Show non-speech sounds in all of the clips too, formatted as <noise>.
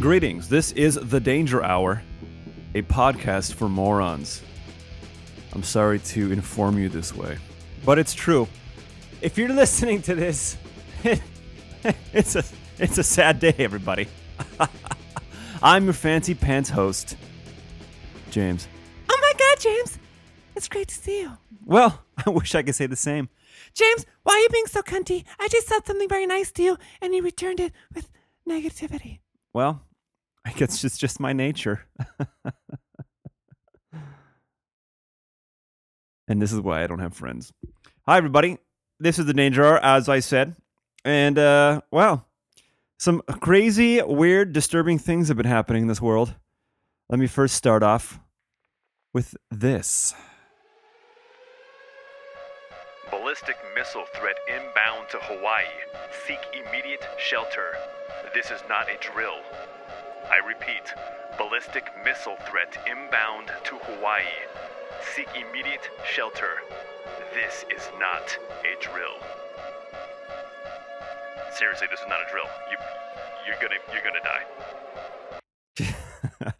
Greetings. This is The Danger Hour, a podcast for morons. I'm sorry to inform you this way, but it's true. If you're <laughs> listening to this, <laughs> it's a it's a sad day, everybody. <laughs> I'm your fancy pants host, James. Oh my god, James! It's great to see you. Well, I wish I could say the same. James, why are you being so cunty? I just said something very nice to you, and you returned it with negativity. Well, I guess it's just my nature. And this is why I don't have friends. Hi, everybody. This is the Danger Hour, as I said. And, uh, well, some crazy, weird, disturbing things have been happening in this world. Let me first start off with this. Ballistic missile threat inbound to Hawaii. Seek immediate shelter. This is not a drill. I repeat, ballistic missile threat inbound to Hawaii. Seek immediate shelter. This is not a drill. Seriously, this is not a drill. You, you're gonna, you're gonna die.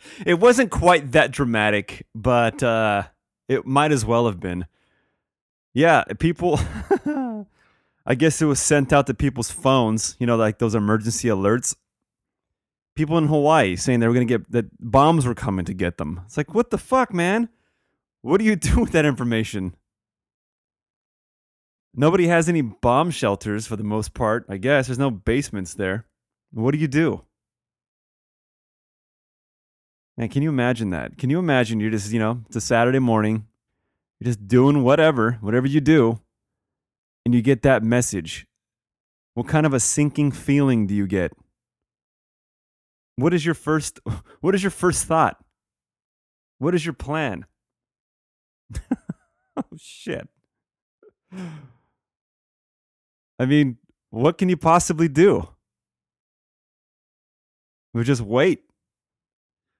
<laughs> it wasn't quite that dramatic, but uh, it might as well have been. Yeah, people. <laughs> I guess it was sent out to people's phones, you know, like those emergency alerts. People in Hawaii saying they were to get that bombs were coming to get them. It's like, what the fuck, man? What do you <laughs> do with that information? Nobody has any bomb shelters for the most part, I guess. There's no basements there. What do you do? Man, can you imagine that? Can you imagine you're just, you know, it's a Saturday morning, you're just doing whatever, whatever you do, and you get that message. What kind of a sinking feeling do you get? What is your first <laughs> what is your first thought? What is your plan? <laughs> oh shit. I mean, what can you possibly do? We just wait.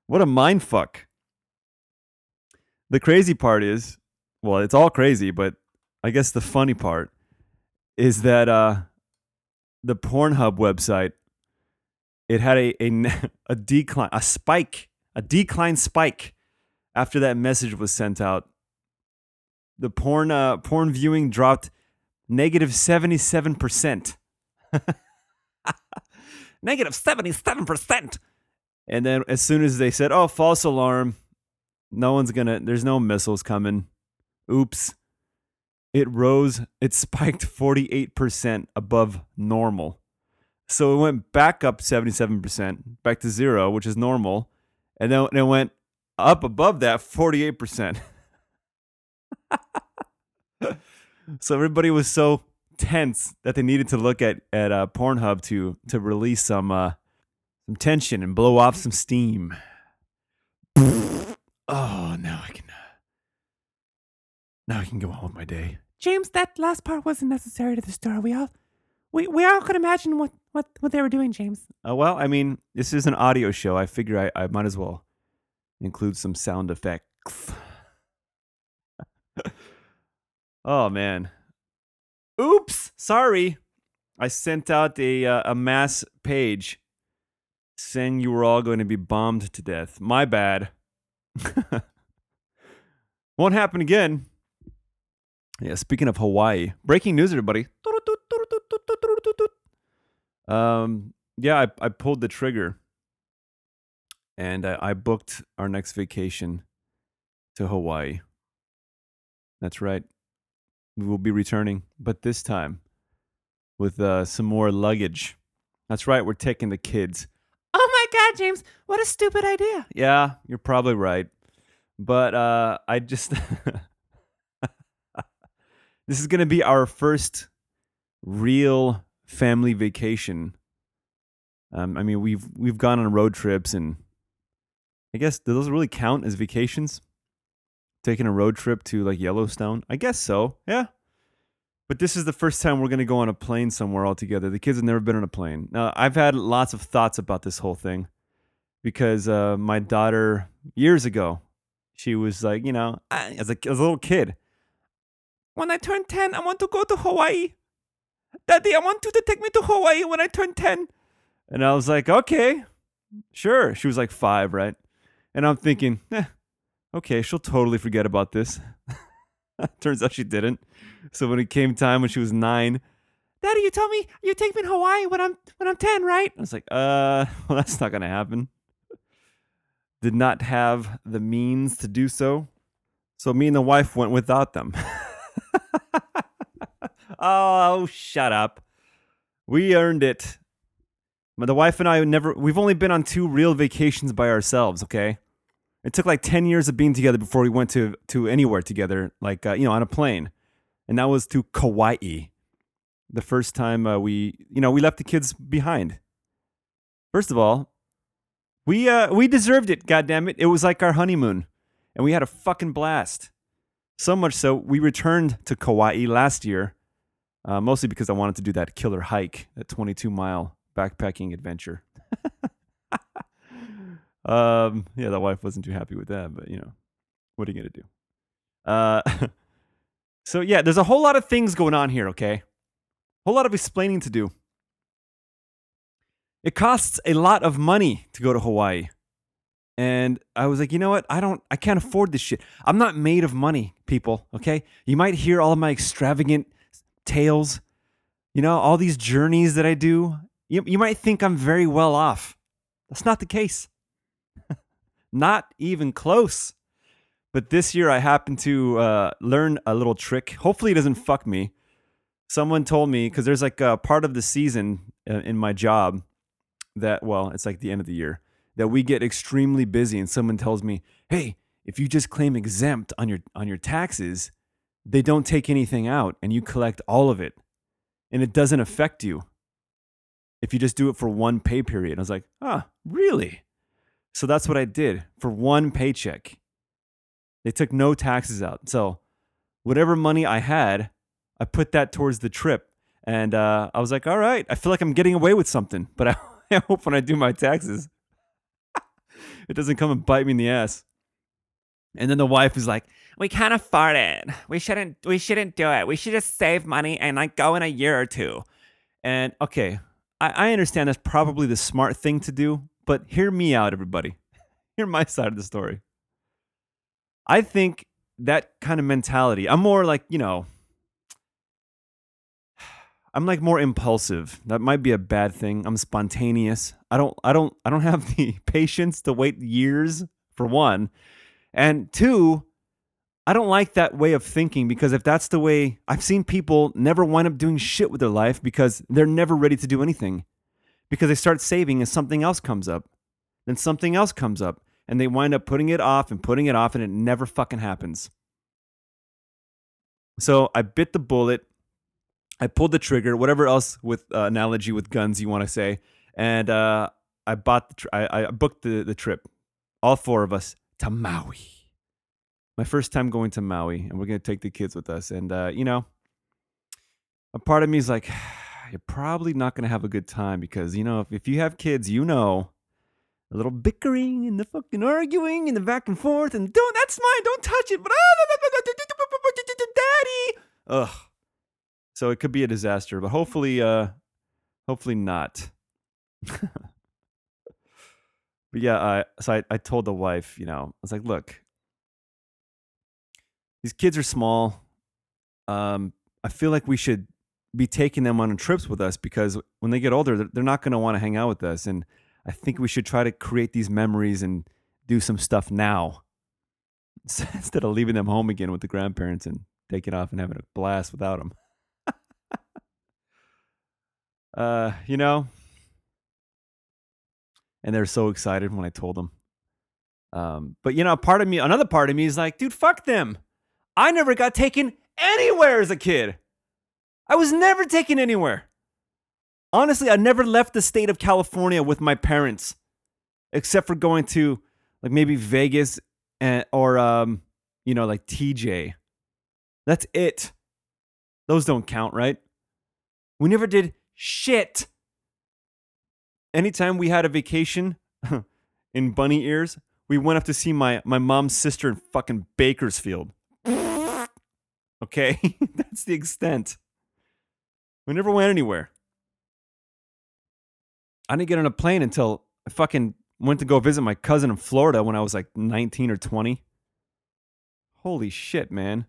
What a mind fuck. The crazy part is, well, it's all crazy, but I guess the funny part is that uh, the Pornhub website it had a, a <laughs> a decline, a spike, a decline spike after that message was sent out. The porn uh, porn viewing dropped negative seventy seven percent. <laughs> Negative seventy seven percent. And then as soon as they said, "Oh, false alarm," no one's gonna. There's no missiles coming. Oops. It rose. It spiked forty eight percent above normal. So it went back up 77%, back to zero, which is normal. And then it went up above that 48%. <laughs> <laughs> so everybody was so tense that they needed to look at, at uh, Pornhub to, to release some, uh, some tension and blow off some steam. oh, now I can. Uh, now I can go on with my day. James, that last part wasn't necessary to the story. We all we we all could imagine what what what they were doing, James. Uh, well, I mean, this is an audio show. I figure I, I might as well include some sound effects. <laughs> oh man, oops, sorry. I sent out a uh, a mass page saying you were all going to be bombed to death. My bad. <laughs> Won't happen again. Yeah, speaking of Hawaii, breaking news, everybody. Um, yeah, I, I pulled the trigger and I, I booked our next vacation to Hawaii. That's right. We will be returning, but this time with uh, some more luggage. That's right. We're taking the kids. Oh my God, James! What a stupid idea. Yeah, you're probably right. But uh, I just. <laughs> this is going to be our first real family vacation. Um, I mean, we've we've gone on road trips, and I guess do those really count as vacations? Taking a road trip to like Yellowstone? I guess so. Yeah. But this is the first time we're going to go on a plane somewhere all together. The kids have never been on a plane. Now, I've had lots of thoughts about this whole thing because uh, my daughter, years ago, she was like, you know, I- as a, as a little kid, When I turn 10, I want to go to Hawaii. Daddy, I want you to take me to Hawaii when I turn 10. And I was like, okay, sure. She was like five, right? And I'm thinking, eh, okay, she'll totally forget about this. <laughs> Turns out she didn't. So when it came time when she was nine, Daddy, you told me you take me to Hawaii when I'm when I'm 10, right? I was like, uh, <laughs> well, that's not gonna happen. Did not have the means to do so. So me and the wife went without them. <laughs> oh, shut up. We earned it. But the wife and I never we've only been on two real vacations by ourselves, okay? It took like 10 years of being together before we went to to anywhere together, like uh, you know, on a plane. And that was to Kauai. The first time uh, we, you know, we left the kids behind. First of all, we uh we deserved it, goddamn it. It was like our honeymoon. And we had a fucking blast. So much so we returned to Kauai last year, uh, mostly because I wanted to do that killer hike, that 22 mile backpacking adventure. <laughs> um, yeah, the wife wasn't too happy with that, but you know, what are you gonna do? Uh, <laughs> so yeah, there's a whole lot of things going on here. Okay, a whole lot of explaining to do. It costs a lot of money to go to Hawaii. And I was like, you know what? I don't, I can't afford this shit. I'm not made of money, people. Okay. You might hear all of my extravagant tales, you know, all these journeys that I do. You, you might think I'm very well off. That's not the case. Not even close. But this year I happened to uh, learn a little trick. Hopefully it doesn't fuck me. Someone told me, because there's like a part of the season uh, in my job that, well, it's like the end of the year that we get extremely busy and someone tells me, "Hey, if you just claim exempt on your on your taxes, they don't take anything out and you collect all of it and it doesn't affect you if you just do it for one pay period." I was like, "Ah, really?" So that's what I did for one paycheck. They took no taxes out. So whatever money I had, I put that towards the trip. And uh, I was like, all right, I feel like I'm getting away with something, but I, <laughs> I hope when I do my taxes, <laughs> it doesn't come and bite me in the ass. And then the wife is like, We can't afford it. We shouldn't we shouldn't do it. We should just save money and like go in a year or two. and okay, I, I understand that's probably the smart thing to do, but hear me out, everybody. <laughs> Hear my side of the story. I think that kind of mentality, I'm more like, you know, <sighs> I'm like more impulsive. That might be a bad thing. I'm spontaneous. I don't I don't I don't have <laughs> the patience to wait years for one. And two, I don't like that way of thinking because if that's the way I've seen people never wind up doing shit with their life because they're never ready to do anything. Because they start saving and something else comes up. Then something else comes up and they wind up putting it off and putting it off and it never fucking happens. So I bit the bullet. I pulled the trigger, whatever else with uh, analogy with guns you want to say, and uh, I bought the tr- I, I booked the, the trip, all four of us to Maui. My first time going to Maui, and we're gonna take the kids with us. And uh, you know, a part of me is like, you're probably not gonna have a good time because you know if, if you have kids, you know, a little bickering and the fucking arguing and the back and forth and don't that's mine, don't touch it, but <laughs> daddy, ugh. So it could be a disaster, but hopefully, uh, hopefully not. <laughs> but yeah, I so I, I told the wife, you know, I was like, look, these kids are small. Um, I feel like we should be taking them on trips with us because when they get older, they're, not going to want to hang out with us, and I think we should try to create these memories and do some stuff now <laughs> instead of leaving them home again with the grandparents and taking off and having a blast without them. <laughs> uh, you know, and they're so excited when I told them. Um, but you know, part of me, another part of me is like, dude, fuck them. I never got taken anywhere as a kid. I was never taken anywhere. Honestly, I never left the state of California with my parents, except for going to like maybe Vegas and or um, you know, like TJ. That's it. Those don't count, right? We never did shit. Anytime we had a vacation <laughs> in bunny ears, we went up to see my, my mom's sister in fucking Bakersfield. <laughs> Okay? <laughs> That's the extent. We never went anywhere. I didn't get on a plane until I fucking went to go visit my cousin in Florida when I was like 19 or 20. Holy shit, man.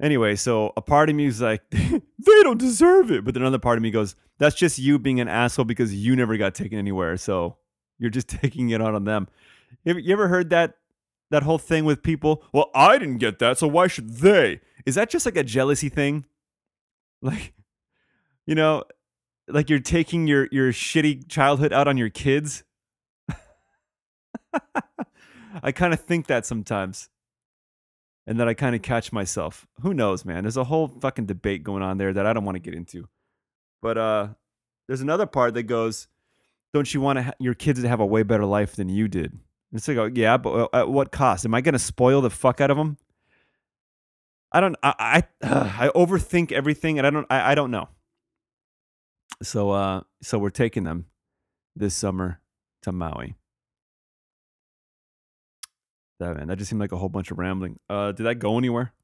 Anyway, so a part of me is like, <laughs> they don't deserve it. But then another part of me goes, that's just you being an asshole because you never got taken anywhere. So you're just <laughs> taking it out on them. You ever, heard that that whole thing with people? Well, I didn't get that, so why should they? Is that just like a jealousy thing? <laughs> Like, you know, like you're taking your your shitty childhood out on your kids? <laughs> I kind of think that sometimes. And then I kind of catch myself. Who knows, man? There's a whole fucking debate going on there that I don't want to get into. But uh there's another part that goes, "Don't you want ha- your kids to have a way better life than you did?" And it's like, oh, yeah, but uh, at what cost? Am I going to spoil the fuck out of them? I don't. I I, <sighs> I overthink everything, and I don't. I, I don't know. So uh, so we're taking them this summer to Maui. That man, that just seemed like a whole bunch of rambling. Uh, did that go anywhere?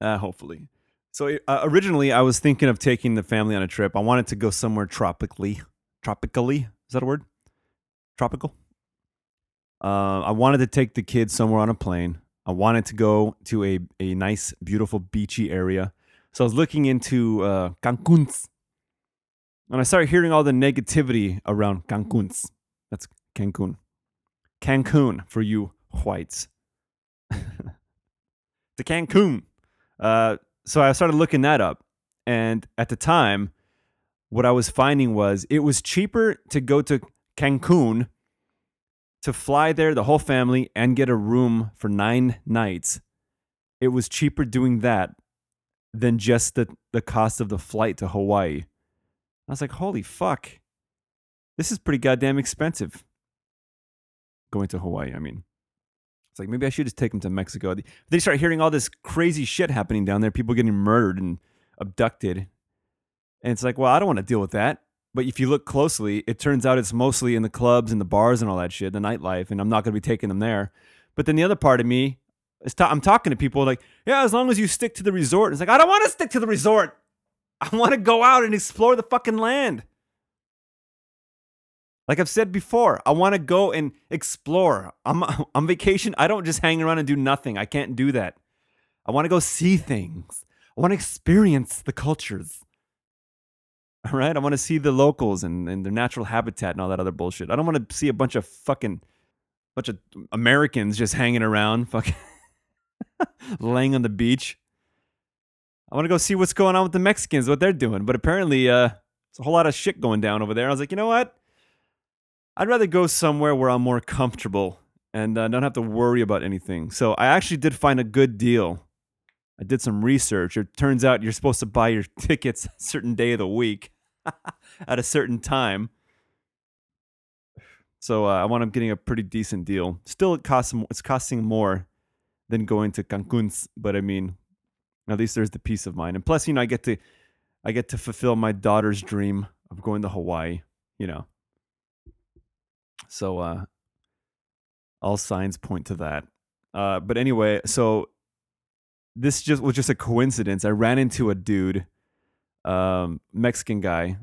Uh, hopefully. So uh, originally, I was thinking of taking the family on a trip. I wanted to go somewhere tropically. Tropically, is that a word? Tropical. Uh, I wanted to take the kids somewhere on a plane. I wanted to go to a, a nice, beautiful, beachy area. So I was looking into uh, Cancun's. And I started hearing all the negativity around Cancun's. That's Cancun. Cancun for you whites. <laughs> to Cancun. Uh, so I started looking that up. And at the time, what I was finding was it was cheaper to go to Cancun to fly there, the whole family, and get a room for nine nights. It was cheaper doing that than just the, the cost of the flight to Hawaii. I was like, holy fuck. This is pretty goddamn expensive. Going to Hawaii, I mean. It's like maybe I should just take them to Mexico. They start hearing all this crazy shit happening down there, people getting murdered and abducted. And it's like, well, I don't want to deal with that. But if you look closely, it turns out it's mostly in the clubs and the bars and all that shit, the nightlife, and I'm not going to be taking them there. But then the other part of me is ta- I'm talking to people like, yeah, as long as you stick to the resort. It's like, I don't want to stick to the resort. I want to go out and explore the fucking land. Like I've said before, I want to go and explore. I'm <laughs> on vacation. I don't just hang around and do nothing. I can't do that. I want to go see things. I want to experience the cultures. All <laughs> right. I want to see the locals and, and their natural habitat and all that other bullshit. I don't want to see a bunch of fucking bunch of Americans just hanging around, fucking <laughs> laying on the beach. I want to go see what's going on with the Mexicans, what they're doing. But apparently, uh, there's a whole lot of shit going down over there. I was like, you know what? I'd rather go somewhere where I'm more comfortable and uh, don't have to worry about anything. So I actually did find a good deal. I did some research. It turns out you're supposed to buy your <laughs> tickets a certain day of the week <laughs> at a certain time. So uh, I wound up getting a pretty decent deal. Still, it costs it's costing more than going to Cancun's, but I mean, at least there's the peace of mind. And plus, you know, I get to I get to fulfill my daughter's dream of going to Hawaii. You know, so uh, all signs point to that. Uh, but anyway, so this just was just a coincidence. I ran into a dude, um, Mexican guy,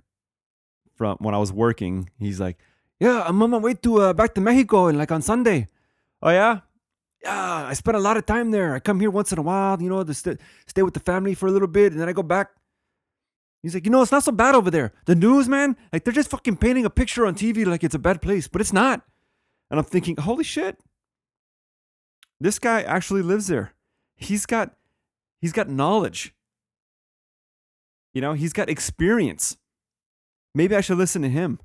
from when I was working. He's like, "Yeah, I'm on my way to uh, back to Mexico, and like on Sunday." Oh yeah, yeah. I spent a lot of time there. I come here once in a while, you know, to st- stay with the family for a little bit, and then I go back. He's like, you know, it's not so bad over there. The news, man, like they're just fucking painting a picture on TV like it's a bad place, but it's not. And I'm thinking, holy shit, this guy actually lives there. He's got, he's got knowledge. You know, he's got experience. Maybe I should listen to him.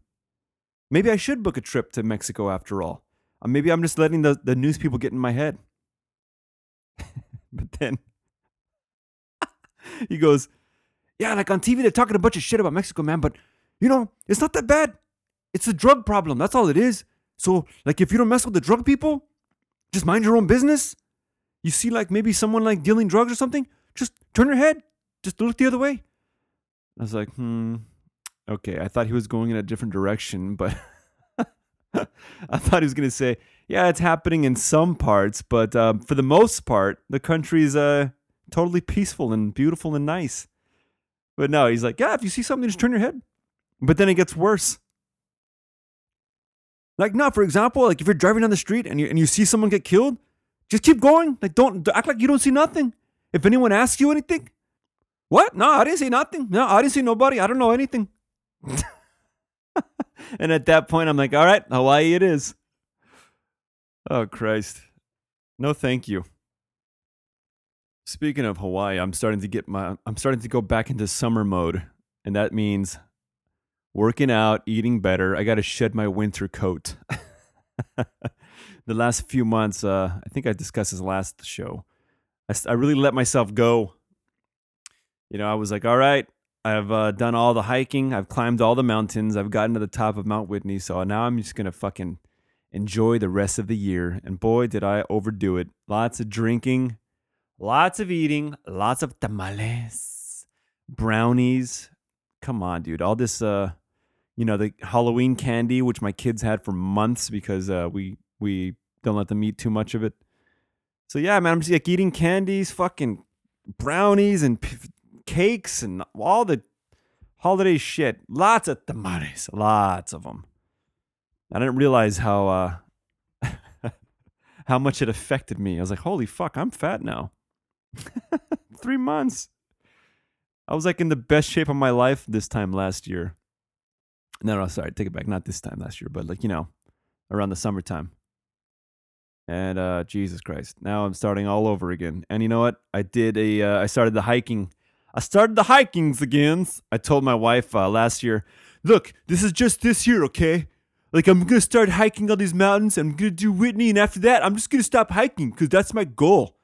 Maybe I should book a trip to Mexico after all. Or maybe I'm just letting the, the news people get in my head. <laughs> but then <laughs> he goes, yeah, like on TV, they're talking a bunch of shit about Mexico, man, but you know, it's not that bad. It's a drug problem. That's all it is. So, like, if you don't mess with the drug people, Just mind your own business. You see, like maybe someone like dealing drugs or something, just turn your head, just look the other way. I was like, hmm, okay. I thought he was going in a different direction, but <laughs> I thought he was going to say, yeah, it's happening in some parts, but um, for the most part, the country's uh, totally peaceful and beautiful and nice. But no, he's like, yeah, if you see something, just turn your head. But then it gets worse. Like, no, for example, like if you're driving down the street and you, and you see someone get killed, just keep going. Like, don't act like you don't see nothing. If anyone asks you anything, what? No, I didn't see nothing. No, I didn't see nobody. I don't know anything. <laughs> and at that point, I'm like, all right, Hawaii it is. Oh, Christ. No, thank you. Speaking of Hawaii, I'm starting to get my I'm starting to go back into summer mode, and that means working out, eating better. I got to shed my winter coat. <laughs> the last few months, uh, I think I discussed this last show. I, I really let myself go. You know, I was like, all right, I've uh, done all the hiking, I've climbed all the mountains, I've gotten to the top of Mount Whitney, so now I'm just gonna fucking enjoy the rest of the year. And boy, did I overdo it! Lots of drinking, lots of eating, lots of tamales, brownies. Come on, dude! All this, uh, you know, the Halloween candy, which my kids had for months because uh, we we don't let them eat too much of it. So yeah, man, I'm just like eating candies, fucking brownies and cakes and all the holiday shit. Lots of tamales, lots of them. I didn't realize how uh, <laughs> how much it affected me. I was like, holy fuck, I'm fat now. <laughs> Three months. I was like in the best shape of my life this time last year. No, no, sorry, take it back. Not this time last year, but like you know, around the summertime. And uh, Jesus Christ, now I'm starting all over again. And you know what? I did a. Uh, I started the hiking. I started the hikings again. I told my wife uh, last year, look, this is just this year, okay? Like I'm gonna start hiking all these mountains. I'm gonna do Whitney, and after that, I'm just gonna stop hiking because that's my goal.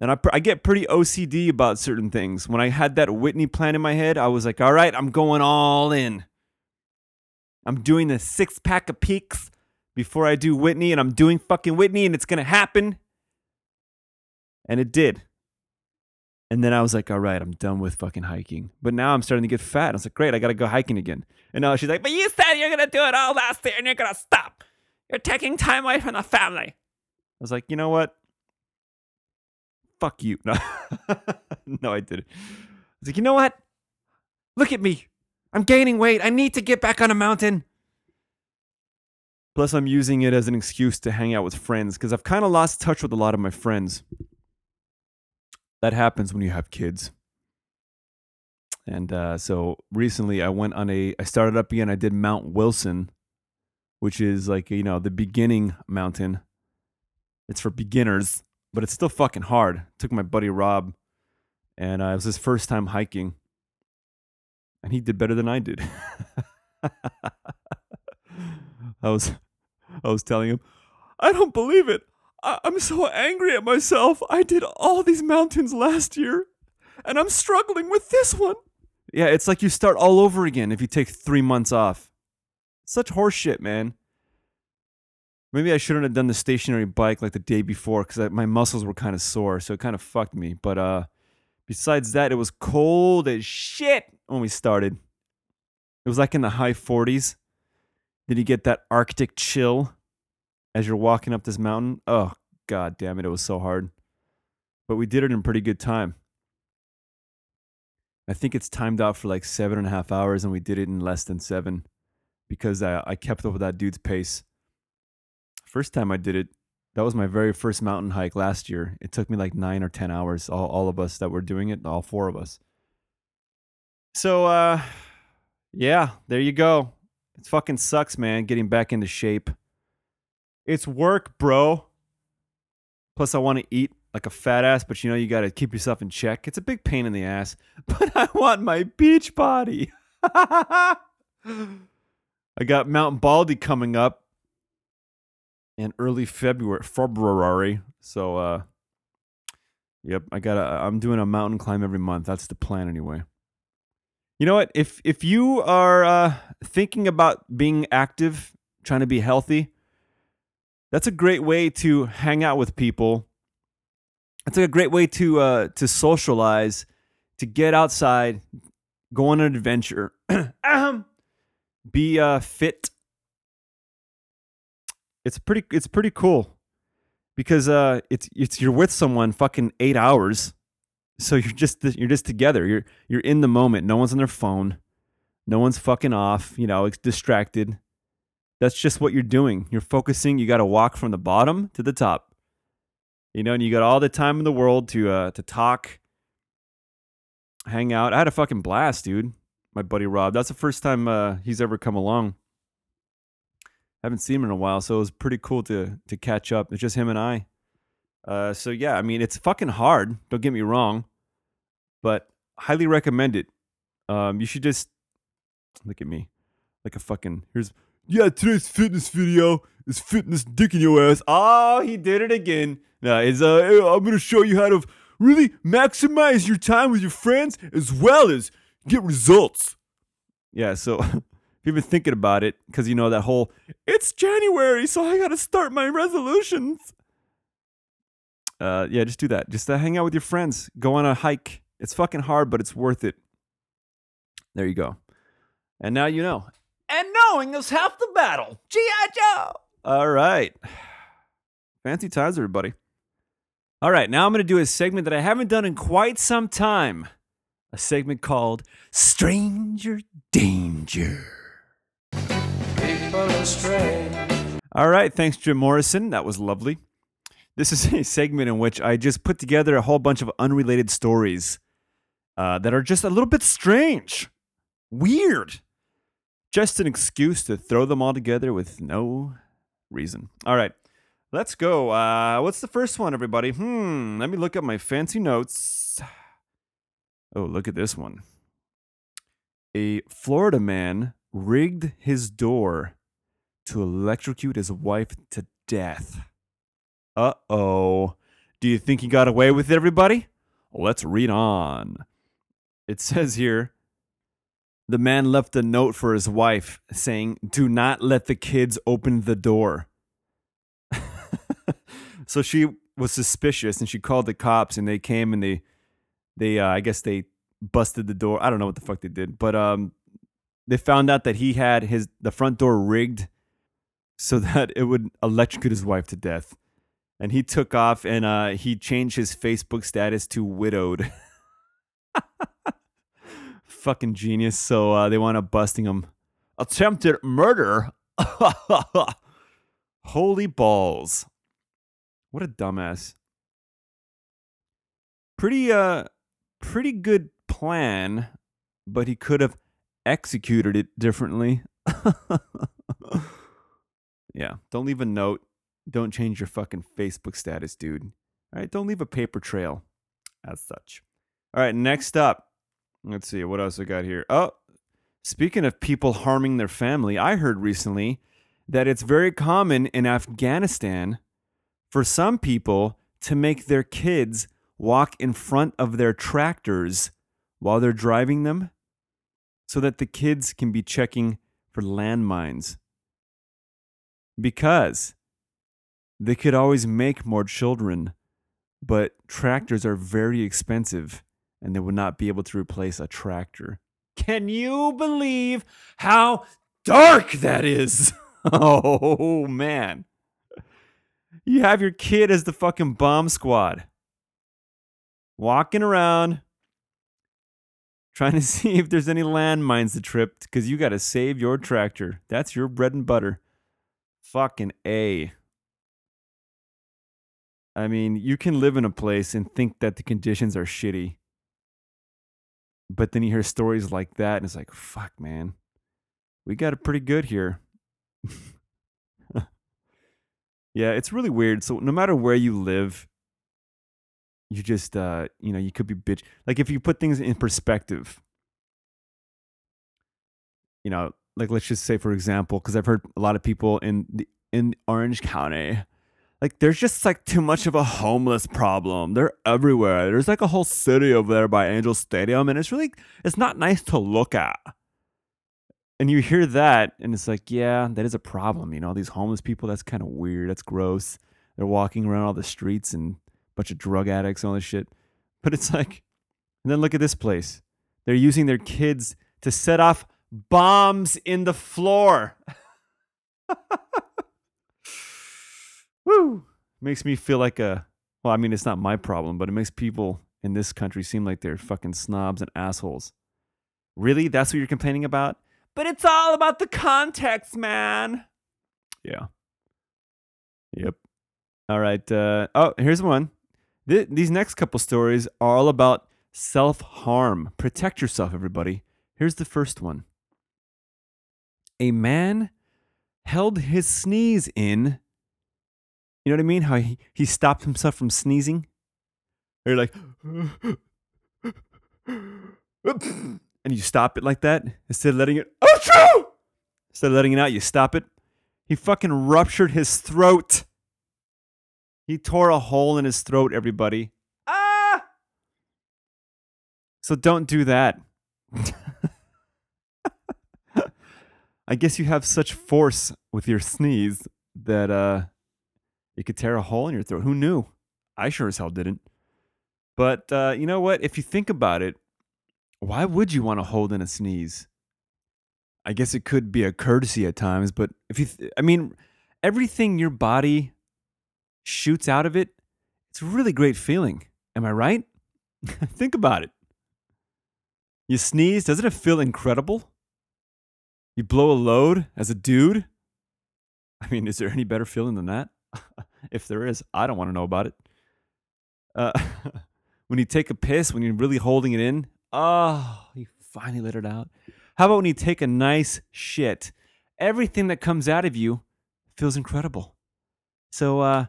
And I, I get pretty OCD about certain things. When I had that Whitney plan in my head, I was like, all right, I'm going all in. I'm doing the six pack of peaks before I do Whitney, and I'm doing fucking Whitney, and it's gonna happen. And it did. And then I was like, all right, I'm done with fucking hiking. But now I'm starting to get fat. I was like, great, I gotta go hiking again. And now she's like, But you said you're gonna do it all last year and you're gonna stop. You're taking time away from the family. I was like, you know what? Fuck you. <laughs> No, no, I didn't. I was like, you know what? Look at me. I'm gaining weight. I need to get back on a mountain. Plus, I'm using it as an excuse to hang out with friends because I've kind of lost touch with a lot of my friends. That happens when you have kids. And uh, so recently, I went on a. I started up again. I did Mount Wilson, which is like you know the beginning mountain. It's for beginners, but it's still fucking hard. Took my buddy Rob, and uh, it was his first time hiking, and he did better than I did. <laughs> I was, I was telling him, I don't believe it. I- I'm so angry at myself. I did all these mountains last year, and I'm struggling with this one. Yeah, it's like you start all over again if you take three months off. Such horseshit, man. Maybe I shouldn't have done the stationary bike like the day before because my muscles were kind of sore, so it kind of fucked me. But uh, besides that, it was cold as shit when we started. It was like in the high 40s. Did you get that Arctic chill as you're walking up this mountain? Oh, god damn it, it was so hard. But we did it in pretty good time. I think it's timed out for like seven and a half hours, and we did it in less than seven because I, I kept up with that dude's pace. First time I did it, that was my very first mountain hike last year. It took me like nine or 10 hours, all, all of us that were doing it, all four of us. So, uh, yeah, there you go. It fucking sucks, man, getting back into shape. It's work, bro. Plus, I want to eat like a fat ass, but you know, you got to keep yourself in check. It's a big pain in the ass, <laughs> but I want my beach body. <laughs> I got Mount Baldy coming up in early February, February. So, uh, yep, I got. I'm doing a mountain climb every month. That's the plan, anyway. You know what? If if you are uh, thinking about being active, trying to be healthy, that's a great way to hang out with people. It's a great way to uh, to socialize, to get outside, go on an adventure, <clears throat> be uh, fit. It's pretty. It's pretty cool because uh, it's it's you're with someone fucking eight hours, so you're just you're just together. You're you're in the moment. No one's on their phone. No one's fucking off. You know, it's distracted. That's just what you're doing. You're focusing. You got to walk from the bottom to the top. You know, and you got all the time in the world to uh, to talk, hang out. I had a fucking blast, dude. My buddy Rob. That's the first time uh, he's ever come along. I Haven't seen him in a while, so it was pretty cool to to catch up. It's just him and I. Uh, so yeah, I mean, it's fucking hard. Don't get me wrong, but highly recommend it. Um, you should just look at me like a fucking here's yeah. Today's fitness video is fitness dick in your ass. Oh, he did it again. No, it's uh, I'm gonna show you how to really maximize your time with your friends as well as get results. Yeah, so <laughs> if you've been thinking about it, because you know that whole it's January, so I gotta start my resolutions. Uh, yeah, just do that. Just uh, hang out with your friends. Go on a hike. It's fucking hard, but it's worth it. There you go. And now you know. And knowing is half the battle. G.I. Joe! All right. Fancy times, everybody. All right, now I'm going to do a segment that I haven't done in quite some time. A segment called Stranger Danger. All right, thanks, Jim Morrison. That was lovely. This is a segment in which I just put together a whole bunch of unrelated stories uh, that are just a little bit strange, weird. Just an excuse to throw them all together with no reason. All right, let's go. Uh, what's the first one, everybody? Hmm, let me look at my fancy notes. <sighs> Oh, look at this one. A Florida man rigged his door to electrocute his wife to death. Uh oh. Do you think he got away with it, everybody? Let's read on. It says here the man left a note for his wife saying, Do not let the kids open the door. <laughs> so she was suspicious and she called the cops and they came and they, they uh, I guess they busted the door. I don't know what the fuck they did, but um, they found out that he had his the front door rigged so <laughs> that it would electrocute his wife to death. And he took off and uh, he changed his Facebook status to widowed. <laughs> Fucking genius. So uh, they wound up busting him. Attempted murder. <laughs> Holy balls. What a dumbass. Pretty uh pretty good plan, but he could have executed it differently. <laughs> yeah, don't leave a note. Don't change your fucking Facebook status, dude. All right, don't leave a paper trail as such. All right, next up. Let's see, what else I got here? Oh, speaking of people harming their family, I heard recently that it's very common in Afghanistan for some people to make their kids walk in front of their tractors while they're driving them so that the kids can be checking for landmines. Because they could always make more children, but tractors are very expensive and they would not be able to replace a tractor. Can you believe how dark that is? <laughs> oh, man. You have your kid as the fucking bomb squad, walking around trying to <laughs> see if there's any landmines to trip because you got to save your tractor. That's your bread and butter. Fucking A. I mean, you can live in a place and think that the conditions are shitty. But then you hear stories like that, and it's like, fuck, man. We got it pretty good here. <laughs> yeah, it's really weird. So, no matter where you live, you just, uh, you know, you could be bitch. Like, if you put things in perspective, you know, like let's just say, for example, because I've heard a lot of people in the in Orange County like there's just like too much of a homeless problem. They're everywhere. There's like a whole city over there by Angel Stadium, and it's really it's not nice to look at. and you hear that, and it's like, yeah, that is a problem. You know, these homeless people, that's kind of weird. That's gross. They're walking around all the streets and a bunch of drug addicts and all this shit. But it's like, and then look at this place. They're using their kids to set off bombs in the floor. <laughs> Woo! Makes me feel like a, well, I mean, it's not my problem, but it makes people in this country seem like they're fucking snobs and assholes. Really? That's what you're complaining about? But it's all about the context, man. Yeah. Yep. All right. Uh, oh, here's one. Th- these next couple stories are all about self harm. Protect yourself, everybody. Here's the first one A man held his sneeze in. You know what I mean? How he, he stopped himself from sneezing? Or you're like, and you stop it like that instead of letting it! Instead of letting it out, you stop it. He fucking ruptured his throat. He tore a hole in his throat, everybody. Ah! So don't do that. <laughs> I guess you have such force with your sneeze that uh you could tear a hole in your throat. Who knew? I sure as hell didn't. But uh, you know what? If you think about it, why would you want to hold in a sneeze? I guess it could be a courtesy at times, but if you, th- I mean, everything your body shoots out of it, it's a really great feeling. Am I right? <laughs> think about it. You sneeze, doesn't it feel incredible? You blow a load as a dude. I mean, is there any better feeling than that? <laughs> if there is, I don't want to know about it. Uh, <laughs> when you take a piss, when you're really holding it in, oh, you finally let it out. How about when you take a nice shit? Everything that comes out of you feels incredible. So uh,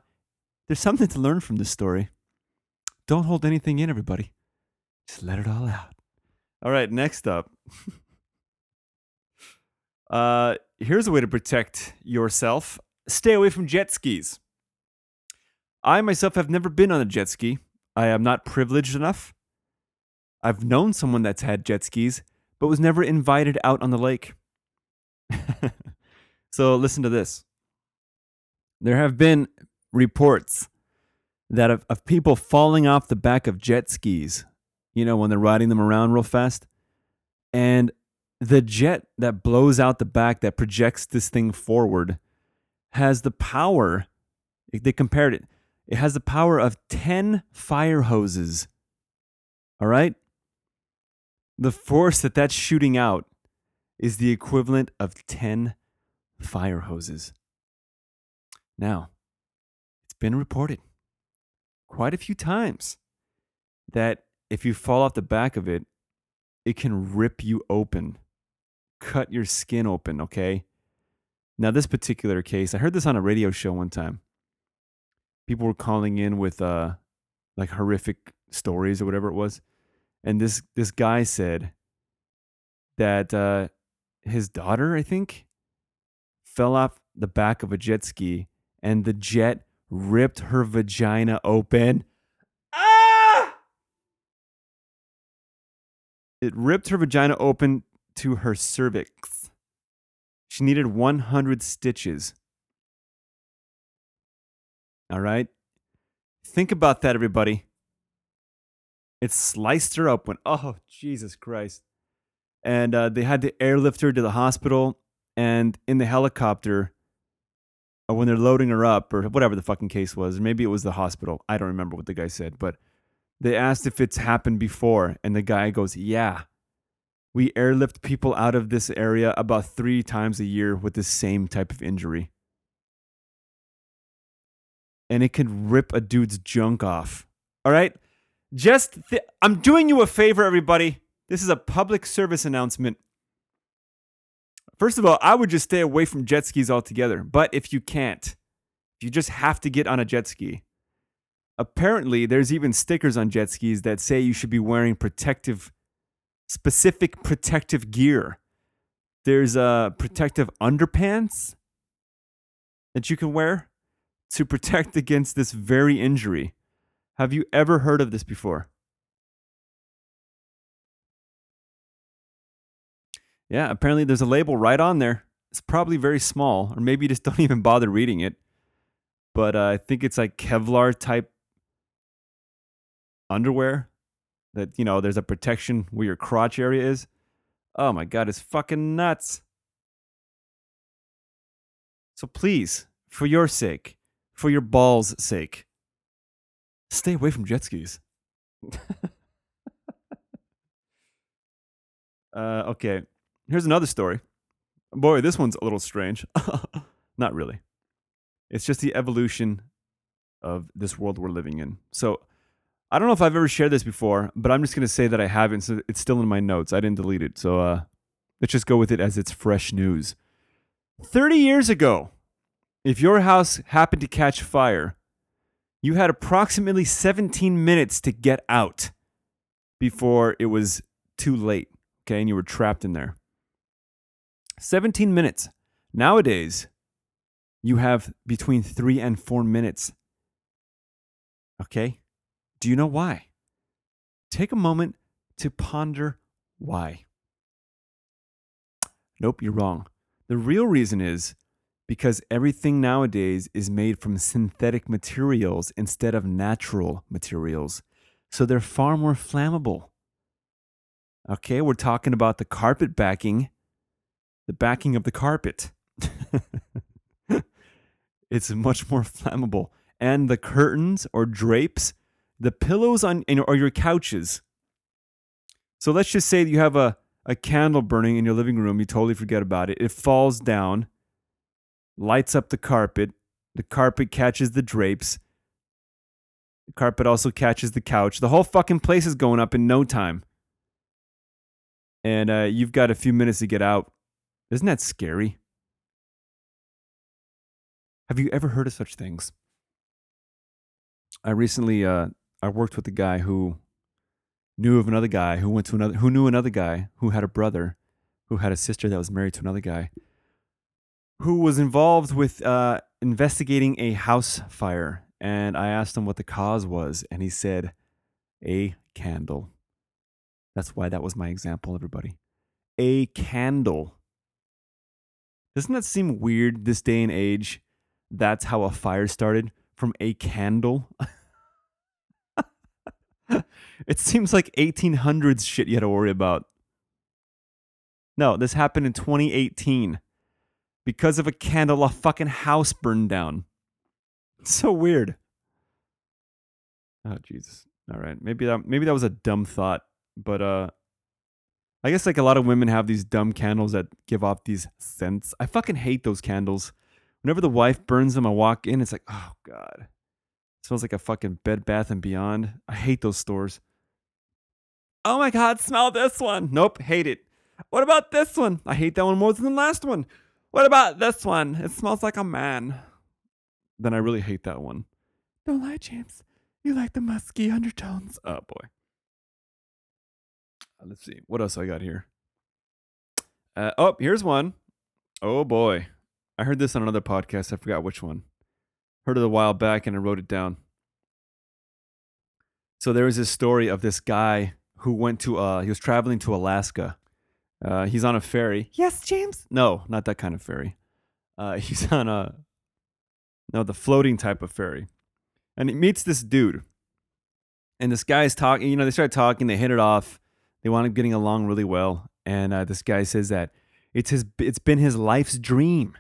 there's something to learn from this story. Don't hold anything in, everybody. Just let it all out. All right, next up. <laughs> uh, here's a way to protect yourself stay away from jet skis. I myself have never been on a jet ski. I am not privileged enough. I've known someone that's had jet skis, but was never invited out on the lake. <laughs> so listen to this. There have been reports that of, of people falling off the back of jet skis, you know, when they're riding them around real fast. And the jet that blows out the back that projects this thing forward has the power, they compared it, it has the power of 10 fire hoses. All right? The force that that's shooting out is the equivalent of 10 fire hoses. Now, it's been reported quite a few times that if you fall off the back of it, it can rip you open, cut your skin open, okay? Now, this particular case, I heard this on a radio show one time. People were calling in with uh, like horrific stories or whatever it was, and this this guy said that uh, his daughter, I think, fell off the back of a jet ski, and the jet ripped her vagina open. Ah! It ripped her vagina open to her cervix. She needed 100 stitches. All right? Think about that, everybody. It sliced her open. Oh, Jesus Christ. And uh, they had to airlift her to the hospital. And in the helicopter, or when they're loading her up, or whatever the fucking case was, maybe it was the hospital. I don't remember what the guy said, but they asked if it's happened before. And the guy goes, Yeah we airlift people out of this area about three times a year with the same type of injury. And it can rip a dude's junk off. All right? Just, th- I'm doing you a favor, everybody. This is a public service announcement. First of all, I would just stay away from jet skis altogether. But if you can't, you just have to get on a jet ski. Apparently, there's even stickers on jet skis that say you should be wearing protective specific protective gear. There's a uh, protective underpants that you can wear to protect against this very injury. Have you ever heard of this before? Yeah, apparently there's a label right on there. It's probably very small, or maybe you just <laughs> don't even bother reading it. But uh, I think it's like Kevlar type underwear that, you know, there's a protection where your crotch area is. Oh my God, it's fucking nuts. So please, for your sake, for your balls' sake, stay away from jet skis. <laughs> uh, okay, here's another story. Boy, this one's a little strange. <laughs> Not really. It's just the evolution of this world we're living in. So, I don't know if I've ever shared this before, but I'm just going to say that I haven't. So it's still in my notes. I didn't delete it. So uh, let's just go with it as it's fresh news. 30 years ago, if your house happened to catch fire, you had approximately 17 minutes to get out before it was too late. Okay. And you were trapped in there. 17 minutes. Nowadays, you have between three and four minutes. Okay. Do you know why? Take a moment to ponder why. Nope, you're wrong. The real reason is because everything nowadays is made from synthetic materials instead of natural materials. So they're far more flammable. Okay, we're talking about the carpet backing, the backing of the carpet. <laughs> it's much more flammable. And the curtains or drapes, the pillows on or your couches. So let's just say you have a, a candle burning in your living room, you totally forget about it. It falls down, lights up the carpet, the carpet catches the drapes. The carpet also catches the couch. The whole fucking place is going up in no time. And uh, you've got a few minutes to get out. Isn't that scary? Have you ever heard of such things? I recently uh, I worked with a guy who knew of another guy who went to another who knew another guy who had a brother who had a sister that was married to another guy who was involved with uh, investigating a house fire and I asked him what the cause was and he said a candle. That's why that was my example everybody. A candle. Doesn't that seem weird this day and age? That's how a fire started from a candle. <laughs> it seems like 1800s shit you had to worry about. No, this happened in 2018. Because of a candle, a fucking house burned down. so weird. Oh Jesus. All right. Maybe that maybe that was a dumb thought, but uh I guess like a lot of women have these dumb candles that give off these scents. I fucking hate those candles. Whenever the wife burns them, I walk in, it's like, oh God. It smells like a fucking Bed Bath and Beyond. I hate those stores. Oh my God, smell this one. Nope, hate it. What about this one? I hate that one more than the last one. What about this one? It smells like a man. Then I really hate that one. Don't lie, James. You like the musky undertones. Oh boy. Uh, Let's see. What else I got here? Uh, oh, here's one. Oh boy. I heard this on another podcast. I forgot which one. Heard it a while back and I wrote it down. So there was this story of this guy who went to uh he was traveling to Alaska. Uh he's on a ferry. Yes, James? No, not that kind of ferry. Uh <laughs> he's on a no, the floating type of ferry. And he meets this dude. And this guy's talking, you know, they start talking, they hit it off. They wind up getting along really well. And uh, this guy says that it's his it's been his life's dream.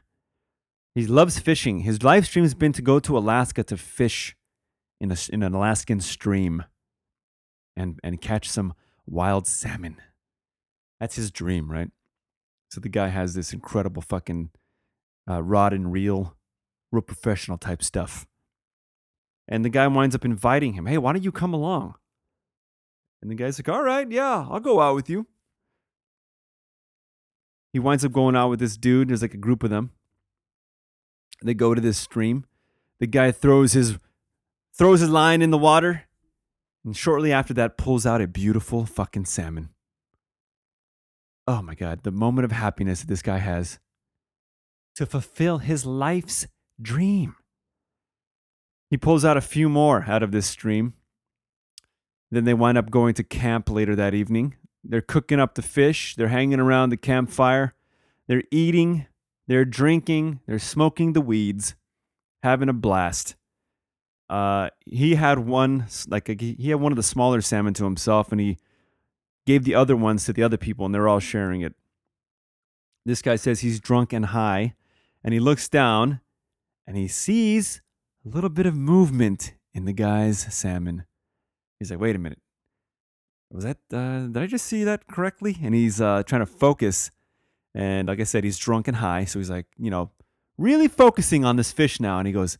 He loves fishing. His life's dream has been to go to Alaska to fish in a in an Alaskan stream and and catch some wild salmon. That's his dream, right? So the guy has this incredible fucking uh, rod and reel, real professional type stuff. And the guy winds up inviting him, "Hey, why don't you come along?" And the guy's like, "All right, yeah, I'll go out with you." He winds up going out with this dude. There's like a group of them. They go to this stream. The guy throws his throws his line in the water, and shortly after that pulls out a beautiful fucking salmon. Oh my god, the moment of happiness that this guy has to fulfill his life's dream. He pulls out a few more out of this stream. Then they wind up going to camp later that evening. They're cooking up the fish. They're hanging around the campfire. They're eating. They're drinking. They're smoking the weeds, having a blast. Uh, he had one like he had one of the smaller salmon to himself, and he gave the other ones to the other people, and they're all sharing it. This guy says he's drunk and high, and he looks down, and he sees a little bit of movement in the guy's salmon. He's like, "Wait a minute, was that? Uh, did I just see that correctly?" And he's uh, trying to focus, and like I said, he's drunk and high, so he's like, you know, really focusing on this fish now, and he goes,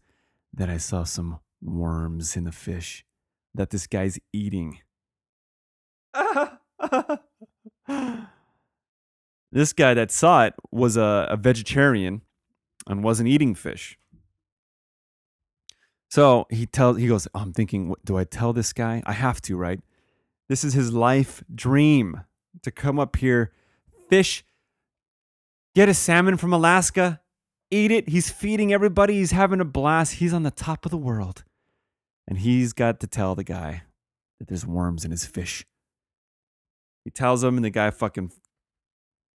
"Then I saw some worms in the fish that this guy's eating." <laughs> <laughs> this guy that saw it was a, a vegetarian and wasn't eating fish. So he tells, he goes, oh, I'm thinking, what, do I tell this guy? I have to, right? This is his life dream to come up here, fish, get a salmon from Alaska, eat it. He's feeding everybody. He's having a blast. He's on the top of the world. And he's got to tell the guy that there's worms in his fish. He tells him, and the guy fucking,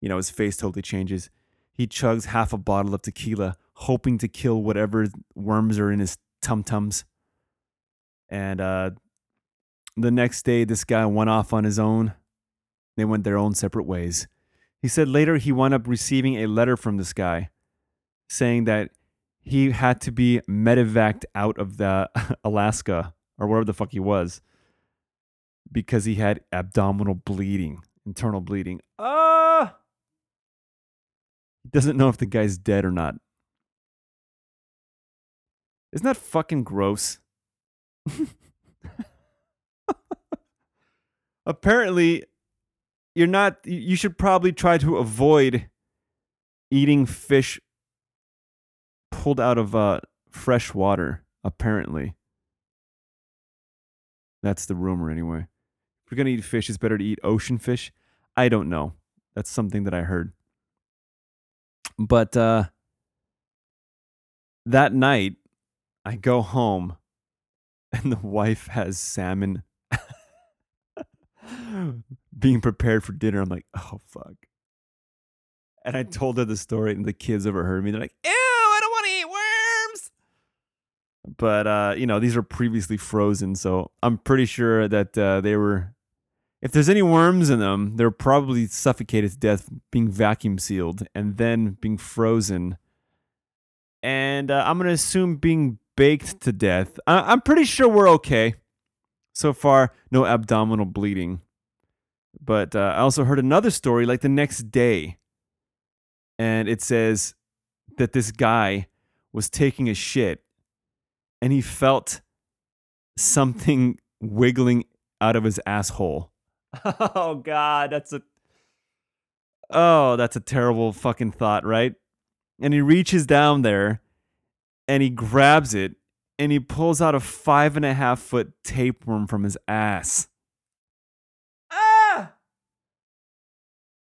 you know, his face totally changes. He chugs half a bottle of tequila, hoping to kill whatever worms are in his tum tums. And uh, the next day, this guy went off on his own. They went their own separate ways. He said later he wound up receiving a letter from this guy saying that he had to be medevaced out of the <laughs> Alaska or wherever the fuck he was because he had abdominal bleeding, internal bleeding. Ah! He doesn't know if the guy's dead or not. Isn't that fucking gross? <laughs> Apparently, you're not, you should probably try to avoid eating fish pulled out of uh, fresh water, apparently. That's the rumor, anyway. You're going to eat fish, it's better to eat ocean fish. I don't know. That's something that I heard. But uh, that night, I go home <laughs> and the wife has salmon <laughs> being prepared for dinner. I'm like, oh, fuck. And I told her the story, and the kids overheard me. They're like, ew, I don't want to eat worms. But, uh, you know, these are previously frozen. So I'm pretty sure that uh, they were, if there's any worms in them, they're probably suffocated to death, being vacuum sealed, and then being frozen. And uh, I'm going to assume being baked to death. I- I'm pretty sure we're okay. So far, no abdominal bleeding. But uh, I also heard another story like the next day. And it says that this guy was taking a shit and he felt something wiggling out of his asshole. <laughs> Oh, God. That's a. Oh, that's a terrible fucking thought, right? And he reaches down there and he grabs it and he pulls out a five and a half foot tapeworm from his ass. Ah!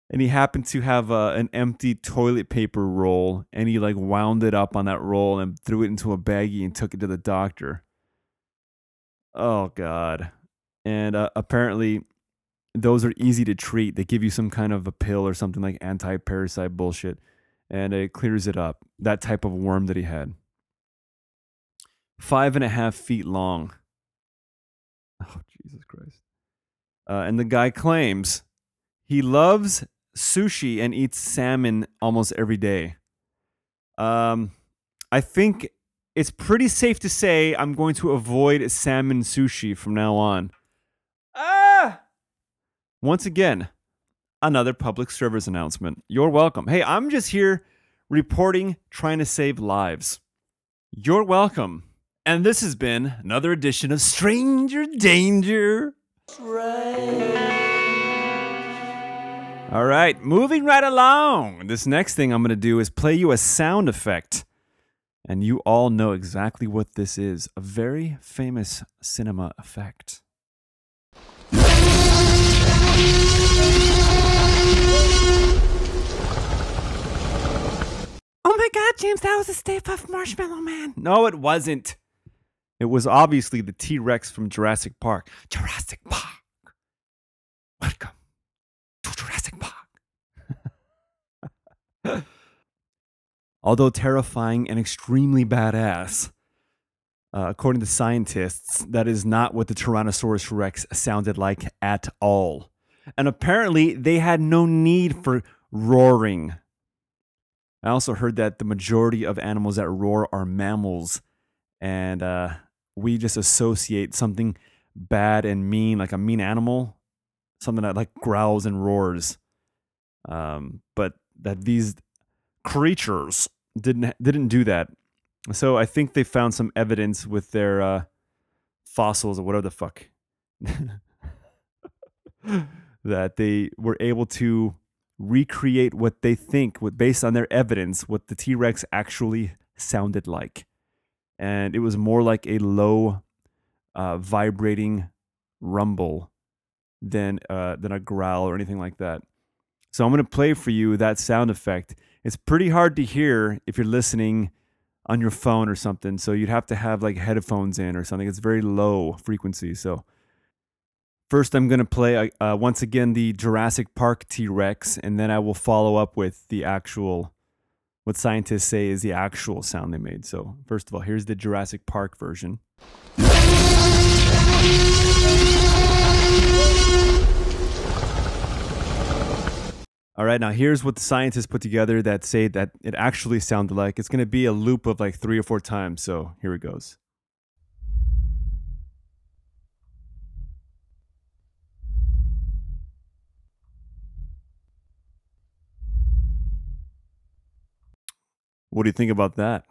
And he happened to have a, an empty toilet paper roll and he like wound it up on that roll and threw it into a baggie and took it to the doctor. Oh, God. And uh, apparently, those are easy to treat. They give you some kind of a pill or something like anti parasite bullshit and it clears it up. That type of worm that he had five and a half feet long. <laughs> Oh, Jesus Christ. Uh, and the guy claims he loves sushi and eats salmon almost every day. Um, I think it's pretty safe to say I'm going to avoid salmon sushi from now on. Once again, another public service announcement. You're welcome. Hey, I'm just here reporting, trying to save lives. You're welcome. And this has been another edition of Stranger Danger. All right, moving right along. This next thing I'm going to do is play you a sound effect. And you all know exactly what this is a very famous cinema effect. James, that was a Stay Puft Marshmallow Man. No, it wasn't. It was obviously the T Rex from Jurassic Park. Jurassic Park. Welcome to Jurassic Park. <laughs> Although terrifying and extremely badass, uh, according to scientists, that is not what the Tyrannosaurus Rex sounded like at all. And apparently, they had no need for roaring I also heard that the majority of animals that roar are mammals, and uh, we just associate something bad and mean, like a mean animal, something that like growls and roars. Um, but that these creatures didn't didn't do that. So I think they found some evidence with their uh, fossils or whatever the fuck <laughs> that they were able to recreate what they think, what based on their evidence, what the T Rex actually sounded like, and it was more like a low, uh, vibrating rumble than uh, than a growl or anything like that. So I'm gonna play for you that sound effect. It's pretty hard to hear if you're listening on your phone or something. So you'd have to have like headphones in or something. It's very low frequency. So first, I'm gonna play uh, once again the Jurassic Park T Rex, and then I will follow up with the actual what scientists say is the actual sound they made. So first of all, here's the Jurassic Park version. All right, now here's what the scientists put together that say that it actually sounded like. It's going to be a loop of like three or four times. So here it goes. What do you think about that?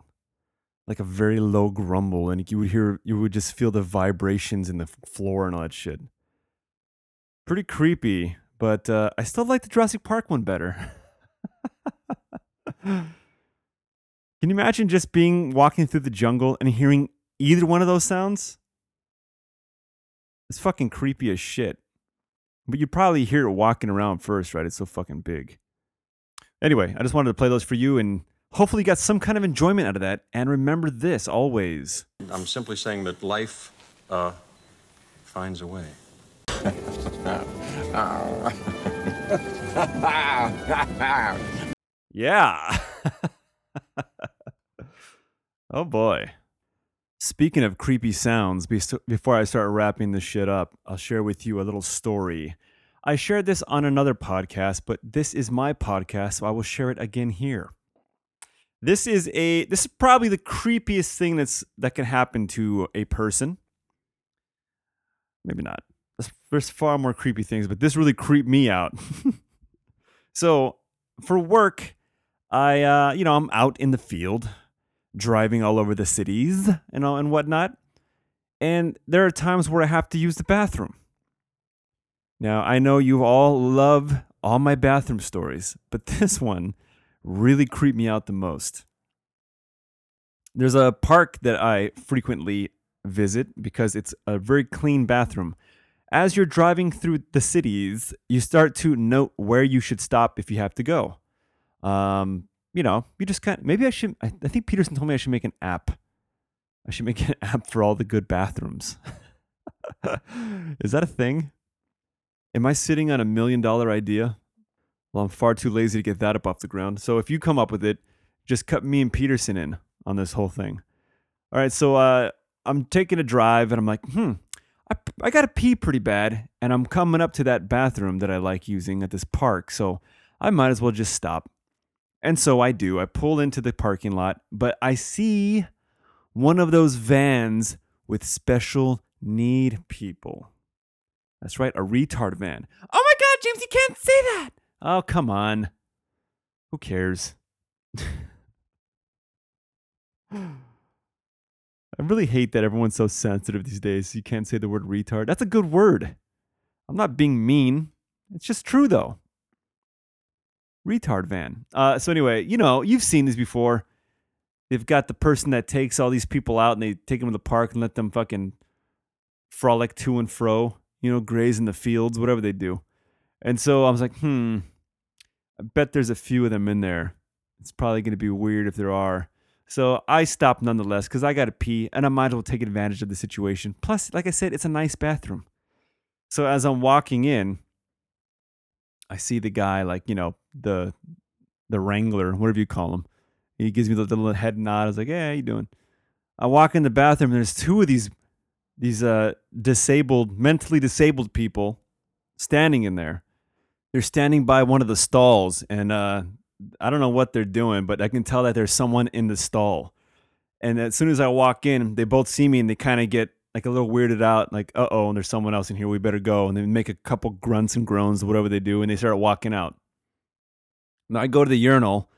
Like a very low grumble, and you would hear, you would just feel the vibrations in the floor and all that shit. Pretty creepy, but uh, I still like the Jurassic Park one better. <laughs> Can you imagine just being walking through the jungle and hearing either one of those sounds? It's fucking creepy as shit. But you'd probably hear it walking around first, right? It's so fucking big. Anyway, I just wanted to play those for you and hopefully you got some kind of enjoyment out of that. And remember this always. I'm simply saying that life uh, finds a way. <laughs> Yeah. <laughs> oh boy. Speaking of creepy sounds, before I start wrapping this shit up, I'll share with you a little story. I shared this on another podcast, but this is my podcast, so I will share it again here. This is a this is probably the creepiest thing that's that can happen to a person. Maybe not. There's- far more creepy things, but this really creeped me out. <laughs> so for work, I uh, you know, I'm out in the field, driving all over the cities and all and whatnot. And there are times where I have to use the bathroom. Now I know you all love all my bathroom stories, but <laughs> this one really creep me out the most. There's a park that I frequently visit because it's a very clean bathroom. As you're driving through the cities, you start to note where you should stop if you have to go. Um, you know, you just kind of, maybe I should, I, I think Peterson told me I should make an app. I should make <laughs> an app for all the good bathrooms. <laughs> Is that a thing? Am I sitting on a million dollar idea? Well, I'm far too lazy to get that up off the ground. So if you come up with it, just cut me and Peterson in on this whole thing. All right, so uh, I'm taking a drive and I'm like, hmm, I, I got to pee pretty bad. And I'm coming up to that bathroom that I like using at this park. So I might as well just stop. And so I do. I pull into the parking lot, but I see one of those vans with special need people. That's right, a retard van. Oh my god, James, you can't say that! Oh, come on. Who cares? I really hate that everyone's so sensitive these days. You can't say the word retard. That's a good word. I'm not being mean. It's just true, though. Retard van. Uh, so, anyway, you know, you've seen these before. They've got the person that takes all these people out and they take them to the park and let them fucking frolic to and fro, you know, graze in the fields, whatever they do. And so I was like, hmm, I bet there's a few of them in there. It's probably going to be weird if there are. So I stopped nonetheless because I got to pee and I might as well take advantage of the situation. Plus, like I said, it's a nice bathroom. So as I'm walking in, I see the guy, like, you know, the the wrangler, whatever you call him. He gives me the little head nod. I was like, "Hey, how you doing?" I walk in the bathroom. And there's two of these these uh disabled, mentally disabled people standing in there. They're standing by one of the stalls, and uh, I don't know what they're doing, but I can tell that there's someone in the stall. And as soon as I walk in, they both see me and they kind of get like a little weirded out, like, uh oh, and there's someone else in here. We better go. And they make a couple grunts and groans, whatever they do, and they start walking out. Now I go to the urinal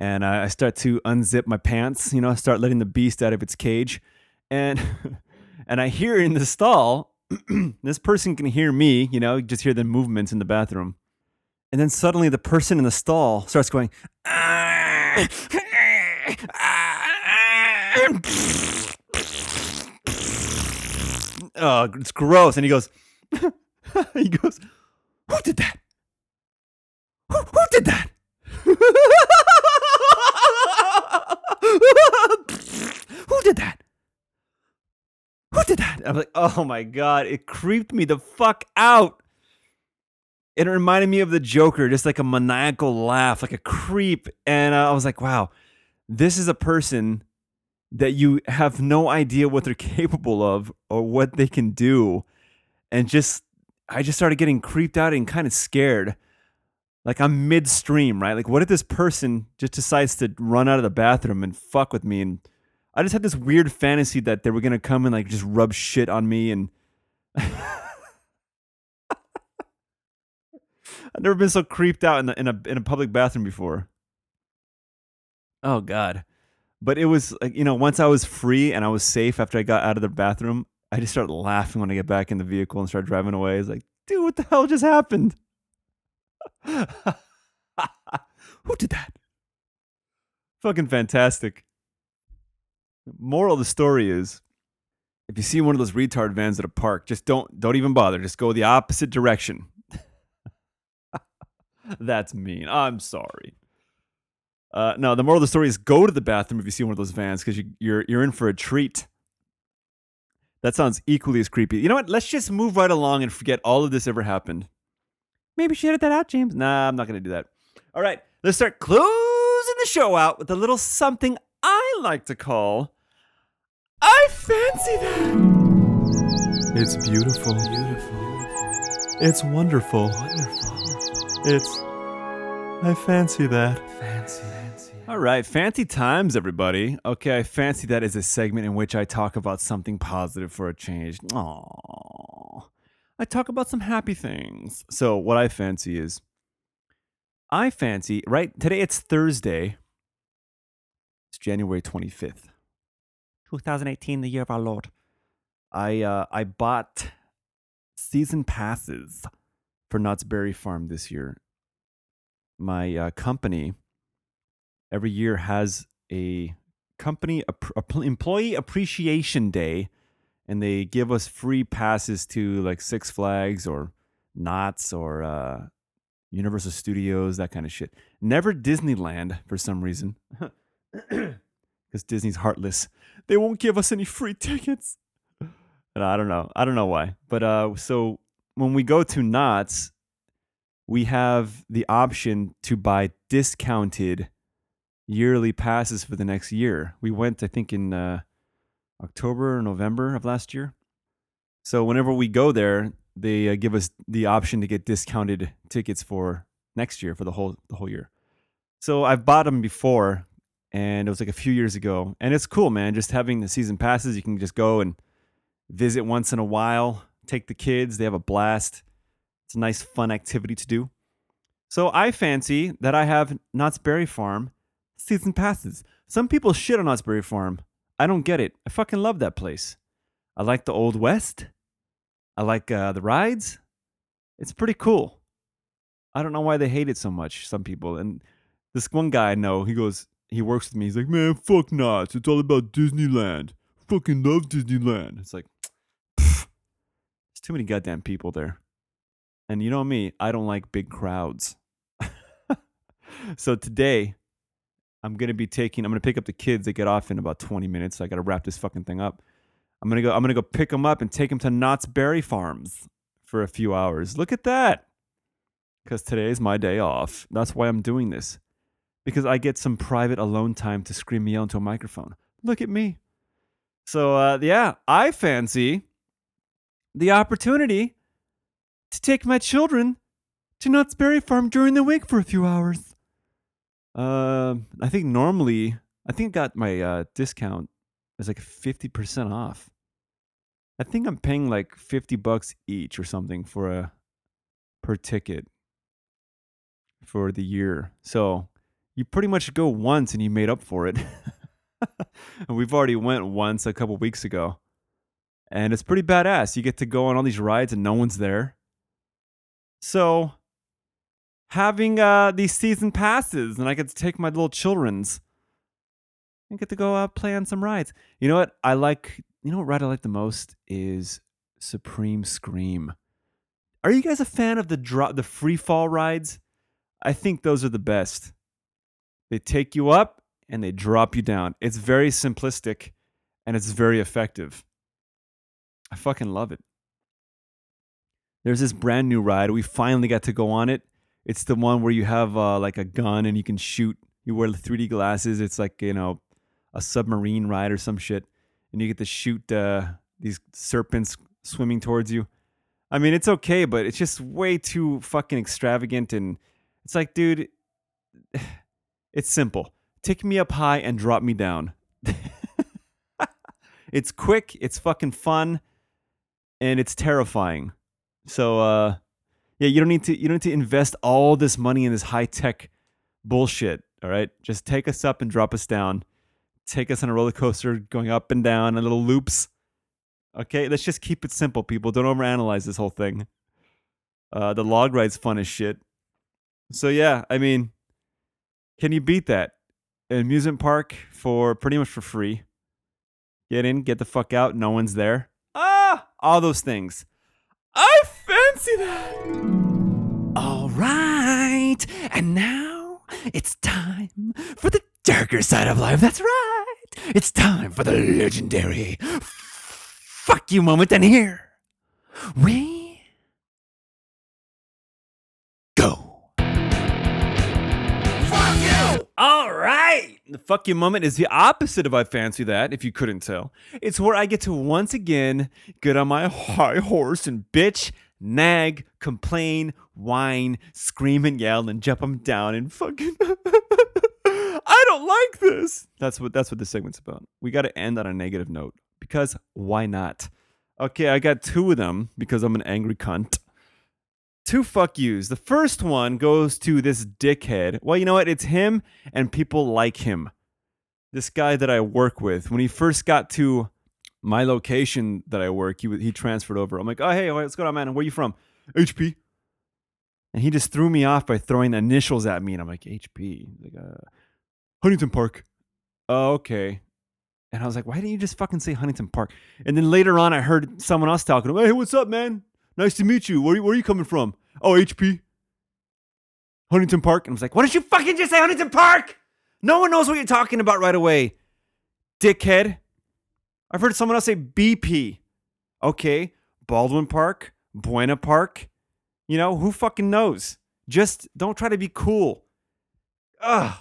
and I start to unzip my pants, you know, start letting the beast out of its cage. And <laughs> and I hear in the stall, <clears throat> this person can hear me, you know, just hear the movements in the bathroom. And then suddenly the person in the stall starts going, ah, ah, ah. oh, it's gross. And he goes, <laughs> he goes, who did that? Who, who did that? <laughs> who did that? Who did that? I'm like, oh my God, it creeped me the fuck out. It reminded me of the Joker, just like a maniacal laugh, like a creep. And uh, I was like, wow, this is a person that you have no idea what they're <laughs> capable of or what they can do. And just, I just started getting creeped out and kind of scared. Like I'm midstream, right? Like, what if this person just decides to run out of the bathroom and fuck with me? And I just had this weird fantasy that they were gonna come and like just rub shit on me and. <laughs> I've never been so creeped out in, the, in a in a public bathroom before. Oh God, but it was like you know once I was free and I was safe after I got out of the bathroom, I just started laughing when I get back in the vehicle and started driving away. It's like, dude, what the hell just happened? <laughs> Who did that? Fucking fantastic. Moral of the story is if you see one of those retard vans at a park, just don't don't even bother. Just go the opposite direction. That's mean. I'm sorry. Uh, no, the moral of the story is go to the bathroom if you see one of those vans because you, you're you're in for a treat. That sounds equally as creepy. You know what? Let's just move right along and forget all of this ever happened. Maybe you should edit that out, James. Nah, I'm not going to do that. All right, let's start closing the show out with a little something I like to call I fancy that. It's beautiful. Beautiful. It's wonderful. Wonderful. It's I fancy that. Fancy. Fancy. All right, fancy times, everybody. Okay, I fancy that is a segment in which I talk about something positive for a change. Aww. I talk about some happy things. So, what I fancy is I fancy, right? Today it's Thursday. It's January 25th. 2018, the year of our Lord. I uh, I bought season passes for Knott's Berry Farm this year. My uh, company every year has a company app- employee appreciation day, and they give us free passes to like Six Flags or Knott's or uh, Universal Studios, that kind of shit. Never Disneyland for some reason. <coughs> because Disney's heartless. They won't give us any free tickets. And I don't know. I don't know why. But uh, so when we go to Knott's, we have the option to buy discounted yearly passes for the next year. We went, I think, in uh, October or November of last year. So whenever we go there, they uh, give us the option to get discounted tickets for next year for the whole the whole year. So I've bought them before and it was like a few years ago. And it's cool, man. Just having the season passes, you can just go and visit once in a while, take the kids, they have a blast. It's a nice, fun activity to do. So I fancy that I have Knott's Berry Farm season passes. Some people shit on Knott's Berry Farm. I don't get it. I fucking love that place. I like the Old West. I like uh, the rides. It's pretty cool. I don't know why they hate it so much, some people. And this one guy I know, he goes, he works with me. He's like, man, fuck Knott's. It's all about Disneyland. Fucking love Disneyland. It's like, too many goddamn people there. And you know me, I don't like big crowds. <laughs> so today, I'm gonna be taking. I'm gonna pick up the kids. They get off in about 20 minutes. So I gotta wrap this fucking thing up. I'm gonna go. I'm gonna go pick them up and take them to Knott's Berry Farms for a few hours. Look at that. Because today is my day off. That's why I'm doing this. because I get some private alone time to scream and yell into a microphone. Look at me. So uh, yeah, I fancy the opportunity to take my children to Knott's Berry Farm during the week for a few hours. Um, I think normally, I think I got my uh, discount. It's like fifty percent off. I think I'm paying like fifty bucks each or something for a per ticket for the year. So you pretty much go once and you made up for it. and <laughs> we've already went once a couple weeks ago. And it's pretty badass. You get to go on all these rides and no one's there. So having uh, these season passes and I get to take my little children's and get to go uh, play on some rides. You know what? I like, you know what ride I like the most is Supreme Scream. Are you guys a fan of the drop, the free fall rides? I think those are the best. They take you up and they drop you down. It's very simplistic and it's very effective. I fucking love it. There's this brand new ride. We finally got to go on it. It's the one where you have uh, like a gun and you can shoot. You wear the 3D glasses. It's like, you know, a submarine ride or some shit. And you get to shoot uh, these serpents swimming towards you. I mean, it's okay, but it's just way too fucking extravagant. And it's like, dude, <sighs> it's simple. Take me up high and drop me down. <laughs> it's quick, it's fucking fun, and it's terrifying. So uh yeah, you don't need to you don't need to invest all this money in this high tech bullshit. All right. Just take us up and drop us down. Take us on a roller coaster going up and down and little loops. Okay, let's just keep it simple, people. Don't overanalyze this whole thing. Uh, the log ride's fun as shit. So yeah, I mean, can you beat that? An amusement park for pretty much for free. Get in, get the fuck out. No one's there. All those things. I fancy that. All right, and now it's time for the darker side of life. That's right. It's time for the legendary fuck you moment. And here we All right. The fuck you moment is the opposite of I fancy that, if you couldn't tell. It's where I get to once again get on my high horse and bitch, nag, complain, whine, scream and yell and jump them down and fucking <laughs> I don't like this. That's what that's what this segment's about. We got to end on a negative note because why not? Okay, I got two of them because I'm an angry cunt. Two fuck yous. The first one goes to this dickhead. Well, you know what? It's him and people like him. This guy that I work with. When he first got to my location that I work, he, he transferred over. I'm like, oh, hey, what's going on, man? Where you from? HP. And he just threw me off by throwing initials at me. And I'm like, HP? Like, uh, Huntington Park. Oh, okay. And I was like, why didn't you just fucking say Huntington Park? And then later on, I heard someone else talking. Hey, what's up, man? Nice to meet you. Where, where are you coming from? Oh, HP. Huntington Park. And I was like, why don't you fucking just say Huntington Park? No one knows what you're talking about right away. Dickhead. I've heard someone else say BP. Okay. Baldwin Park, Buena Park. You know, who fucking knows? Just don't try to be cool. Ugh.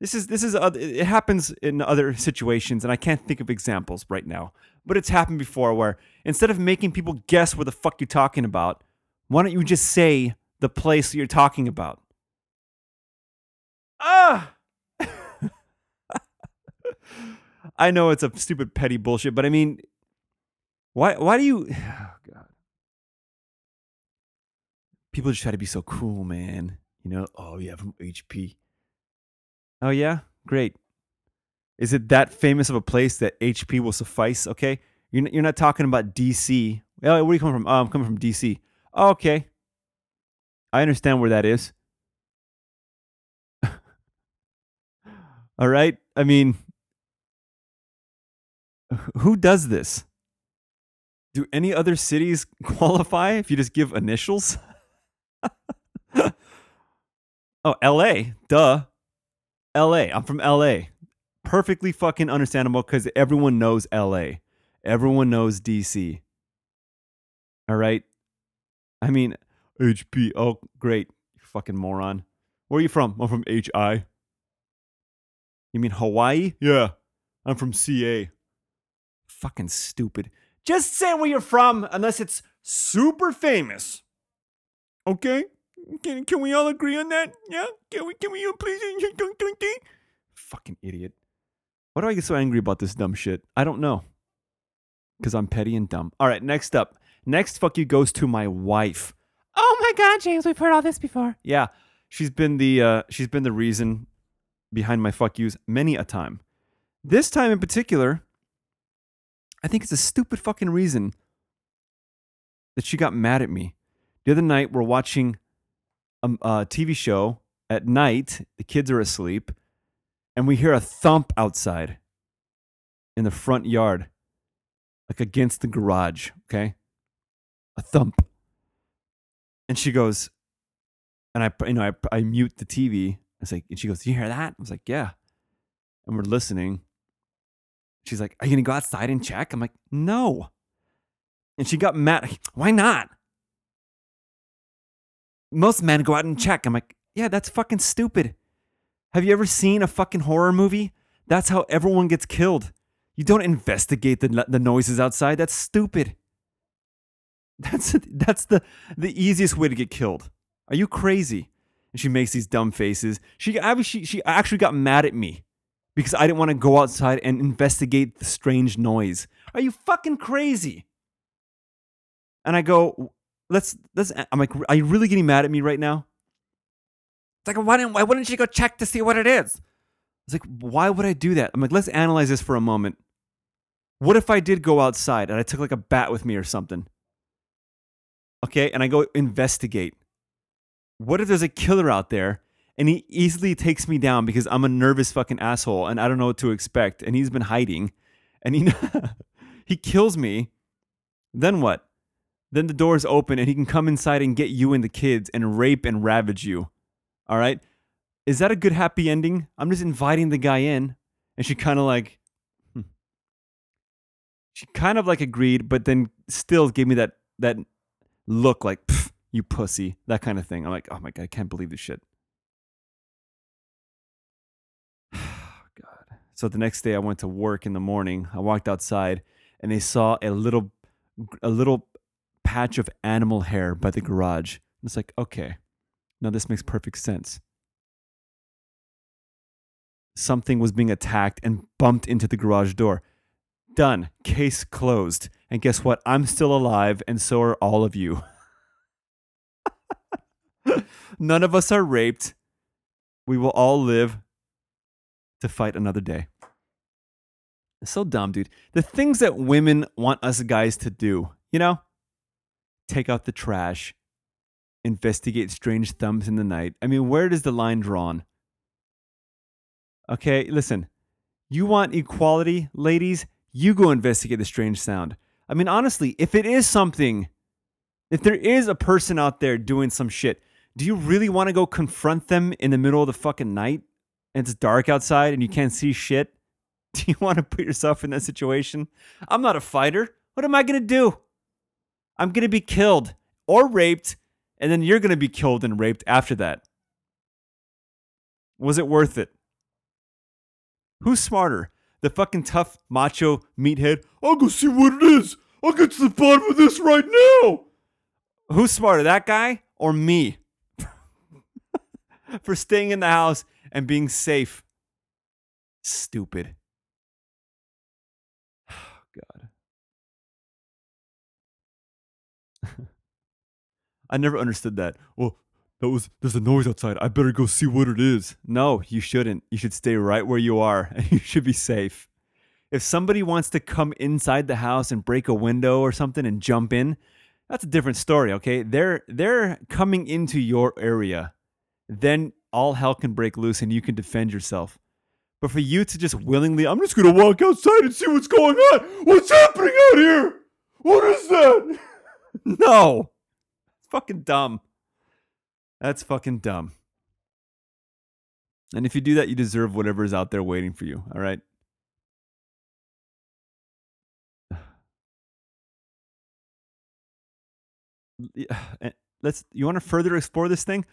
This is this is it happens in other situations, and I can't think of examples right now. But it's happened before, where instead of making people guess what the fuck you're talking about, why don't you just say the place you're talking about? Ah. <laughs> I know it's a stupid petty bullshit, but I mean, why why do you? <sighs> Oh God. People just try to be so cool, man. You know, oh yeah, from HP. Oh yeah, great. Is it that famous of a place that HP will suffice? Okay, you're you're not talking about DC. Where are you coming from? Oh, I'm coming from DC. Oh, okay, I understand where that is. <laughs> All right. I mean, who does this? Do any other cities <laughs> qualify if you just give initials? <laughs> oh, LA. Duh. LA. I'm from LA. Perfectly fucking understandable because everyone knows LA. Everyone knows DC. All right. I mean, HP. Oh, great. You fucking moron. Where are you from? I'm from HI. You mean Hawaii? Yeah. I'm from CA. Fucking stupid. Just say where you're from unless it's super famous. Okay. Can, can we all agree on that? Yeah? Can we, can we all please? Fucking idiot. Why do I get so angry about this dumb shit? I don't know. Because I'm petty and dumb. All right, next up. Next fuck you goes to my wife. Oh my God, James, we've heard all this before. Yeah, she's been the uh, she's been the reason behind my fuck yous many a time. This time in particular, I think it's a stupid fucking reason that she got mad at me. The other night, we're watching a, a TV show at night. The kids are asleep, and we hear a thump outside in the front yard, like against the garage. Okay, a thump, and she goes, and I, you know, I, I mute the TV. I like, and she goes, "Do you hear that?" I was like, "Yeah," and we're listening. She's like, "Are you gonna go outside and check?" I'm like, "No," and she got mad. Why not? Most men go out and check. I'm like, "Yeah, that's fucking stupid." Have you ever seen a fucking horror movie? That's how everyone gets killed. You don't investigate the the noises outside. That's stupid. <laughs> That's that's the the easiest way to get killed. Are you crazy? And she makes these dumb faces. She obviously she actually got mad at me because I didn't want to go outside and investigate the strange noise. Are you fucking crazy? And I go, let's let's. I'm like, are you really getting mad at me right now? It's like, why didn't, why wouldn't you go check to see what it is? It's like, why would I do that? I'm like, let's analyze this for a moment. What if I did go outside and I took like a bat with me or something? Okay, and I go investigate. What if there's a killer out there and he easily takes me down because I'm a nervous fucking asshole and I don't know what to expect and he's been hiding and he <laughs> he kills me. Then what? Then the doors open and he can come inside and get you and the kids and rape and ravage you. All right? Is that a good happy ending? I'm just inviting the guy in and she kind of like hmm. she kind of like agreed but then still gave me that that look like you pussy that kind of thing i'm like oh my god i can't believe this shit <sighs> god so the next day i went to work in the morning i walked outside and they saw a little a little patch of animal hair by the garage it's like okay now this makes perfect sense something was being attacked and bumped into the garage door done case closed and guess what i'm still alive and so are all of you <laughs> None of us are raped. We will all live to fight another day. It's so dumb, dude. The things that women want us guys to do, you know? Take out the trash, investigate strange thumbs in the night. I mean, where does the line drawn? Okay, listen. You want equality, ladies? You go investigate the strange sound. I mean, honestly, if it is something, if there is a person out there doing some shit, do you really want to go confront them in the middle of the fucking night and it's dark outside and you can't see shit? <laughs> Do you want to put yourself in that situation? I'm not a fighter. What am I going to do? I'm going to be killed or raped, and then you're going to be killed and raped after that. Was it worth it? Who's smarter? The fucking tough macho meathead? I'll go see what it is. I'll get to the bottom of this right now. Who's smarter, that guy or me? <laughs> for staying in the house and being safe. Stupid. I never understood that. Well, that was there's a noise outside. I better go see what it is. No, you shouldn't. You should stay right where you are <laughs> and you should be safe. If somebody wants to come inside the house and break a window or something and jump in, that's a different story, okay? They're they're coming into your area. Then all hell can break loose and you can defend yourself. But for you to just willingly, I'm just gonna walk outside and see what's going on. What's happening out here? What is that? <laughs> no. Fucking dumb. That's fucking dumb. And if you do that, you deserve whatever is out there waiting for you, all right? <sighs> <sighs> Eh, let's you want to further explore this thing?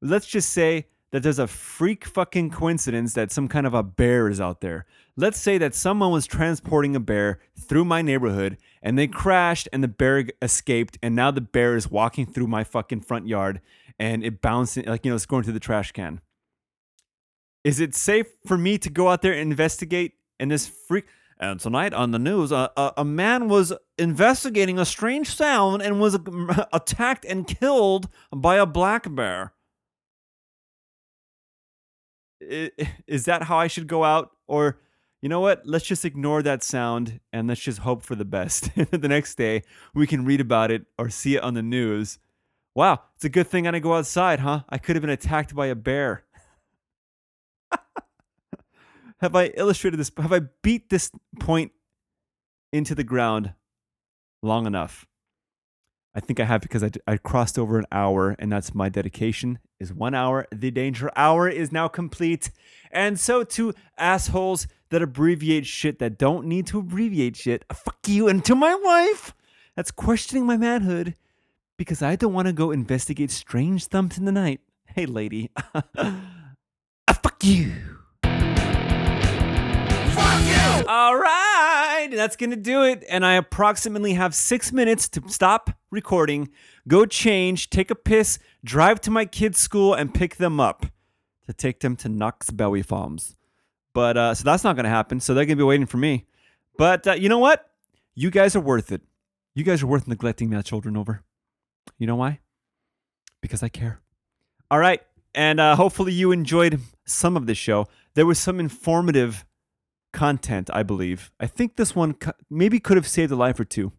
Let's just say that there's a freak fucking coincidence that some kind of a bear is out there. Let's say that someone was transporting a bear through my neighborhood and they crashed and the bear escaped and now the bear is walking through my fucking front yard and it bouncing like you know it's going through the trash can. Is it safe for me to go out there and investigate and this freak and tonight on the news, uh, a, a man was investigating a strange sound and was <laughs> attacked and killed by a black bear. Is that how I should go out? Or, you know what? Let's just ignore that sound and let's just hope for the best. <laughs> the next day, we can read about it or see it on the news. Wow, it's a good thing I didn't go outside, huh? I could have been attacked by a bear. <laughs> have I illustrated this? Have I beat this point into the ground long enough? I think I have because I crossed over an hour, and that's my dedication. Is one hour. The danger hour is now complete, and so to assholes that abbreviate shit that don't need to abbreviate shit. Fuck you, and to my wife that's questioning my manhood because I don't want to go investigate strange thumps in the night. Hey, lady, <laughs> Ah, fuck you. All right, that's gonna do it. And I approximately have six minutes to stop recording, go change, take a piss, drive to my kids' school, and pick them up to take them to Knox Bowie Farms. But uh, so that's not gonna happen. So they're gonna be waiting for me. But uh, you know what? You guys are worth it. You guys are worth neglecting my children over. You know why? Because I care. All right. And uh, hopefully you enjoyed some of this show. There was some informative content, I believe. I think this one maybe could have saved a life or two.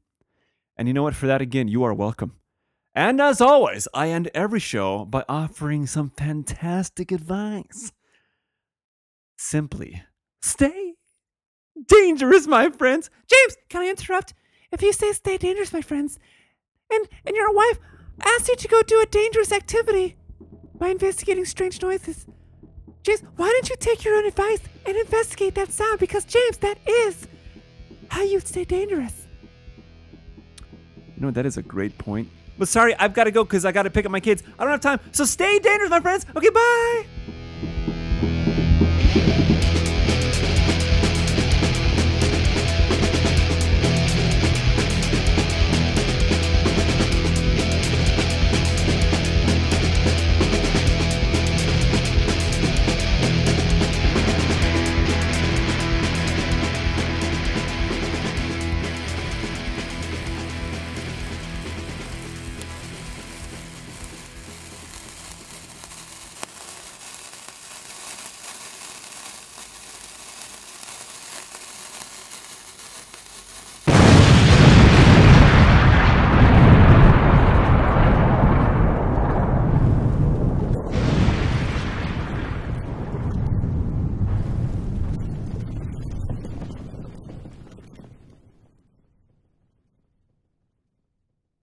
And you know what? For that, again, you are welcome. And as always, I end every show by offering some fantastic advice. Simply stay dangerous, my friends. James, can I interrupt? If you say stay dangerous, my friends, and and your wife asks you to go do a dangerous activity by investigating strange noises, James, why don't you take your own advice and investigate that sound? Because James, that is how you stay dangerous. You know, that is a great point. But sorry, I've got to go because I got to pick up my kids. I don't have time. So stay dangerous, my friends. Okay, bye.